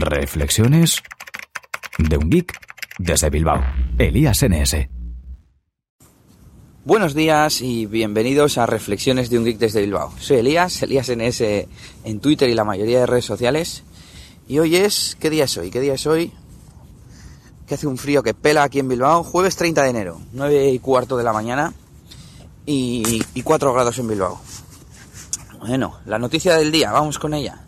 Reflexiones de un geek desde Bilbao. Elías NS. Buenos días y bienvenidos a Reflexiones de un geek desde Bilbao. Soy Elías, Elías NS en Twitter y la mayoría de redes sociales. Y hoy es, ¿qué día es hoy? ¿Qué día es hoy? Que hace un frío que pela aquí en Bilbao. Jueves 30 de enero, 9 y cuarto de la mañana y, y 4 grados en Bilbao. Bueno, la noticia del día, vamos con ella.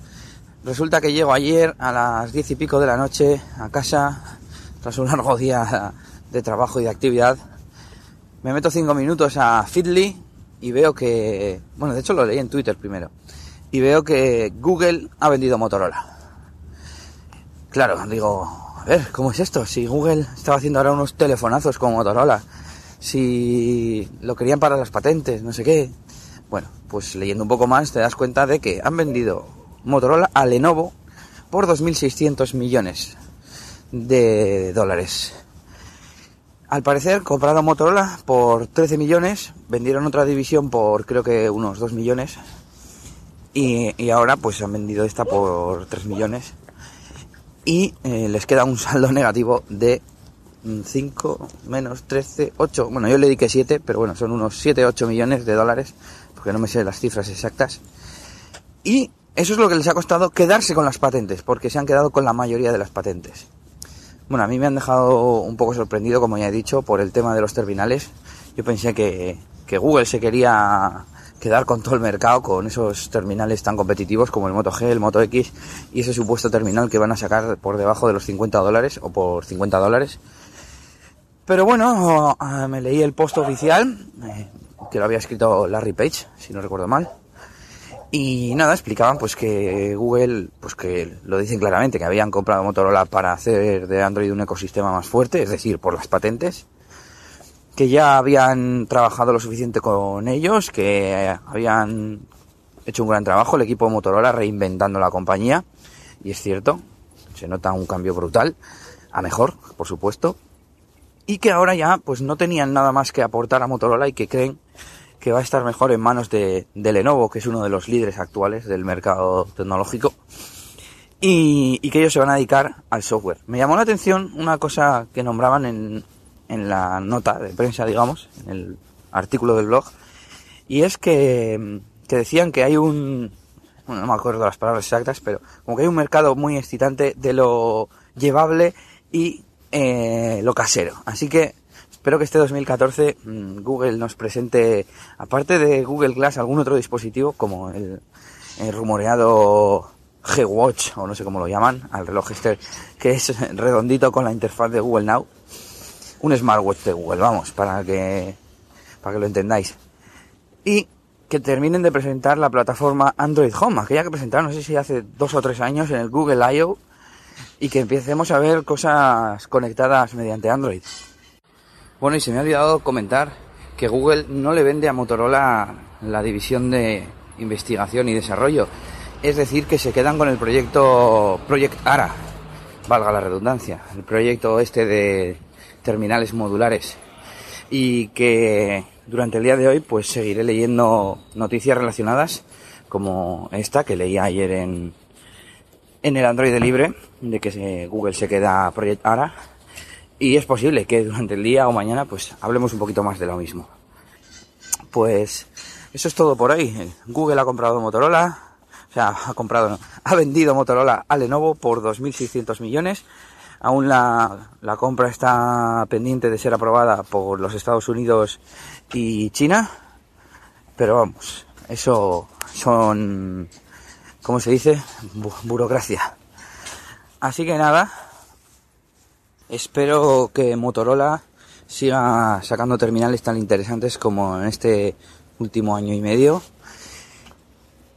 Resulta que llego ayer a las diez y pico de la noche a casa, tras un largo día de trabajo y de actividad. Me meto cinco minutos a Feedly y veo que, bueno, de hecho lo leí en Twitter primero, y veo que Google ha vendido Motorola. Claro, digo, a ver, ¿cómo es esto? Si Google estaba haciendo ahora unos telefonazos con Motorola, si lo querían para las patentes, no sé qué. Bueno, pues leyendo un poco más te das cuenta de que han vendido Motorola a Lenovo por 2.600 millones de dólares. Al parecer compraron Motorola por 13 millones, vendieron otra división por creo que unos 2 millones. Y, ahora pues han vendido esta por 3 millones. Y eh, les queda un saldo negativo de 5 menos 13, 8, bueno yo le di que 7, pero bueno son unos 7, 8 millones de dólares porque no me sé las cifras exactas. Y eso es lo que les ha costado quedarse con las patentes, porque se han quedado con la mayoría de las patentes. Bueno, a mí me han dejado un poco sorprendido, como ya he dicho, por el tema de los terminales. Yo pensé que, Google se quería quedar con todo el mercado, con esos terminales tan competitivos como el Moto G, el Moto X y ese supuesto terminal que van a sacar por debajo de los 50 dólares o por 50 dólares. Pero bueno, me leí el post oficial, eh, que lo había escrito Larry Page, si no recuerdo mal y nada, explicaban pues que Google, pues que lo dicen claramente, que habían comprado Motorola para hacer de Android un ecosistema más fuerte, es decir, por las patentes, que ya habían trabajado lo suficiente con ellos, que habían hecho un gran trabajo el equipo de Motorola reinventando la compañía, y es cierto, se nota un cambio brutal, a mejor, por supuesto, y que ahora ya pues no tenían nada más que aportar a Motorola y que creen que va a estar mejor en manos de, Lenovo, que es uno de los líderes actuales del mercado tecnológico, y, que ellos se van a dedicar al software. Me llamó la atención una cosa que nombraban en, en la nota de prensa, digamos, en el artículo del blog, y es que, que decían que hay un, bueno, no me acuerdo las palabras exactas, pero como que hay un mercado muy excitante de lo llevable y eh, lo casero. Así que Espero que este 2014 mm, Google nos presente, aparte de Google Glass, algún otro dispositivo como el, rumoreado G-Watch, o no sé cómo lo llaman, al reloj este, que es redondito con la interfaz de Google Now. Un smartwatch de Google, vamos, para que, para que lo entendáis. Y que terminen de presentar la plataforma Android Home, aquella que presentaron, no sé si hace dos o tres años en el Google I.O. y que empecemos a ver cosas conectadas mediante Android. Bueno, y se me ha olvidado comentar que Google no le vende a Motorola la división de investigación y desarrollo. Es decir, que se quedan con el proyecto Project ARA, valga la redundancia, el proyecto este de terminales modulares. Y que durante el día de hoy pues seguiré leyendo noticias relacionadas como esta que leí ayer en, en el Android libre, de que Google se queda Project ARA y es posible que durante el día o mañana pues hablemos un poquito más de lo mismo. Pues eso es todo por hoy. Google ha comprado Motorola, o sea, ha comprado, ha vendido Motorola a Lenovo por 2.600 millones. Aún la, la compra está pendiente de ser aprobada por los Estados Unidos y China. Pero vamos, eso son, ¿cómo se dice? burocracia. Así que nada, Espero que Motorola siga sacando terminales tan interesantes como en este último año y medio.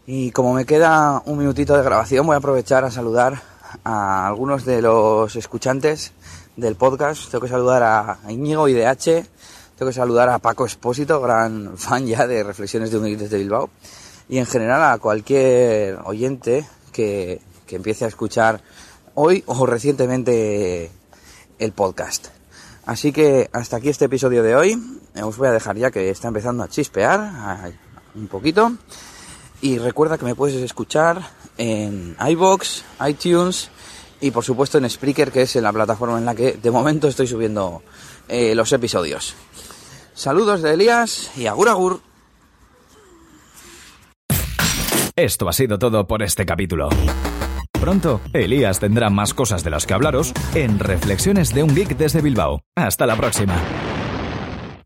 Y como me queda un minutito de grabación, voy a aprovechar a saludar a algunos de los escuchantes del podcast. Tengo que saludar a Íñigo IDH, tengo que saludar a Paco Espósito, gran fan ya de Reflexiones de un desde Bilbao, y en general a cualquier oyente que, que empiece a escuchar hoy o recientemente el podcast. Así que hasta aquí este episodio de hoy. Os voy a dejar ya que está empezando a chispear un poquito. Y recuerda que me puedes escuchar en iBox, iTunes y por supuesto en Spreaker, que es la plataforma en la que de momento estoy subiendo eh, los episodios. Saludos de Elías y agur agur. Esto ha sido todo por este capítulo. Pronto, Elías tendrá más cosas de las que hablaros en Reflexiones de un Geek desde Bilbao. Hasta la próxima.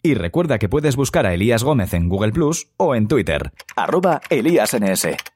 Y recuerda que puedes buscar a Elías Gómez en Google Plus o en Twitter, arroba ElíasNS.